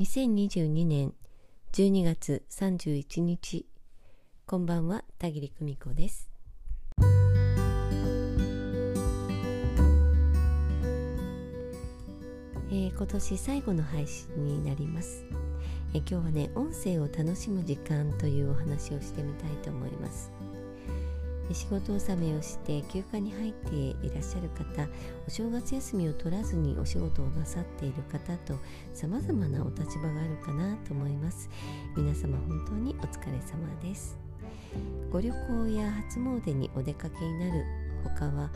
2022年12月31日。こんばんは田切久美子です。えー、今年最後の配信になります、えー、今日はね音声を楽しむ時間というお話をしてみたいと思います。仕事納めをして休暇に入っていらっしゃる方お正月休みを取らずにお仕事をなさっている方とさまざまなお立場があるかなと思います。皆様本当にお疲れ様です。ご旅行や初詣にお出かけになる他は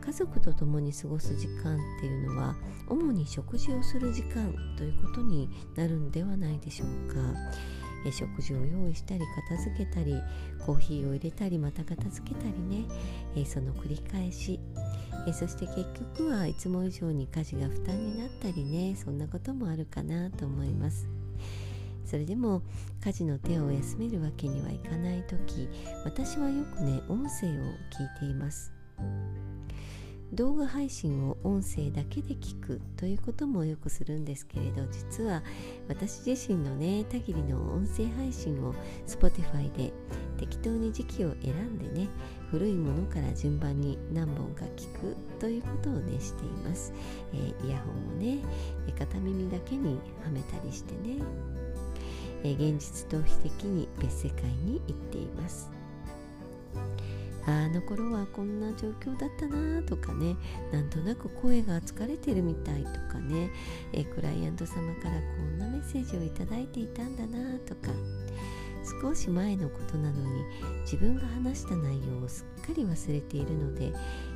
家族と共に過ごす時間っていうのは主に食事をする時間ということになるんではないでしょうか。食事を用意したり片付けたりコーヒーを入れたりまた片付けたりね、えその繰り返し。えそして結局はいつも以上に家事が負担になったりね。そんなこともあるかなと思います。それでも家事の手を休めるわけにはいかない時私はよくね音声を聞いています。動画配信を音声だけで聞くということもよくするんですけれど実は私自身のねたぎりの音声配信を Spotify で適当に時期を選んでね古いものから順番に何本か聞くということをねしています、えー、イヤホンをね片耳だけにはめたりしてね、えー、現実逃避的に別世界に行っています。あの頃はこんな状況だったなとかね。なんとなく声が疲れてるみたいとかね。えクライアント様からこんなメッセージをいただいていたんだなとか。少し前のことなのに自分が話した内容をすっかり忘れているので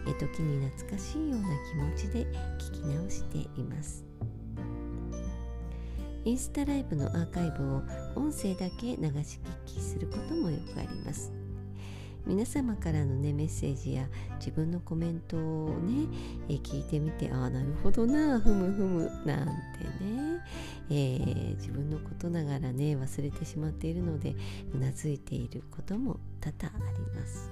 え時に懐かしいような気持ちで聞き直しています。インスタライブのアーカイブを音声だけ流し聞きすることもよくあります。皆様からのねメッセージや自分のコメントをね、え、聞いてみてああなるほどなふむふむなんてね、えー、自分のことながらね忘れてしまっているのでうなずいていることも多々あります。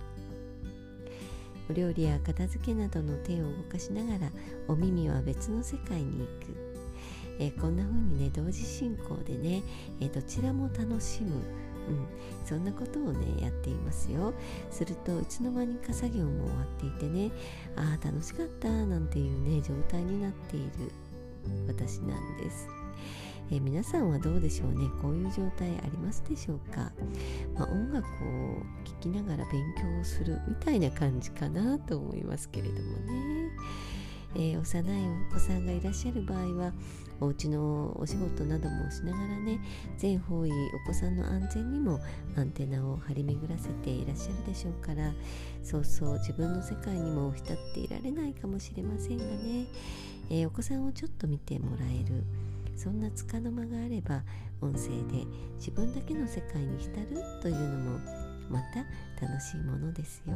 お料理や片付けなどの手を動かしながらお耳は別の世界に行く、え、こんな風にね同時進行でね、えどちらも楽しむうん、そんなことをねやっていますよ。するといつの間にか作業も終わっていてねああ楽しかったなんていうね状態になっている私なんです、えー、皆さんはどうでしょうねこういう状態ありますでしょうか、まあ、音楽を聴きながら勉強をするみたいな感じかなと思いますけれどもね。えー、幼いお子さんがいらっしゃる場合はお家のお仕事などもしながらね全方位お子さんの安全にもアンテナを張り巡らせていらっしゃるでしょうからそうそう自分の世界にも浸っていられないかもしれませんがね、えー、お子さんをちょっと見てもらえるそんなつかの間があれば音声で自分だけの世界に浸るというのもまた楽しいものですよ。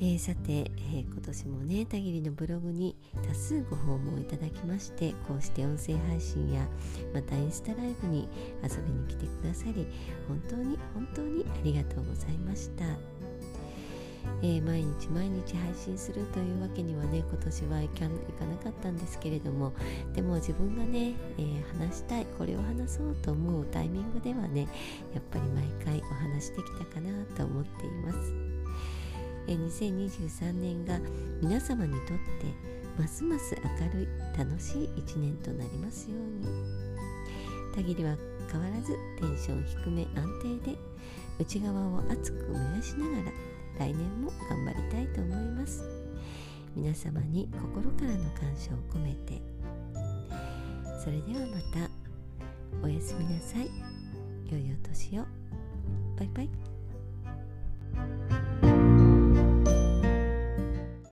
えー、さて、えー、今年もねたぎりのブログに多数ご訪問いただきましてこうして音声配信やまたインスタライブに遊びに来てくださり本当に本当にありがとうございました、えー、毎日毎日配信するというわけにはね今年はいかなかったんですけれどもでも自分がね、え話したいこれを話そうと思うタイミングではねやっぱり毎回お話してきたかなと思っています。2023年が皆様にとってますます明るい楽しい一年となりますように。たぎりは変わらずテンション低め安定で内側を熱く燃やしながら来年も頑張りたいと思います。皆様に心からの感謝を込めて。それではまたおやすみなさい。良いお年を。バイバイ。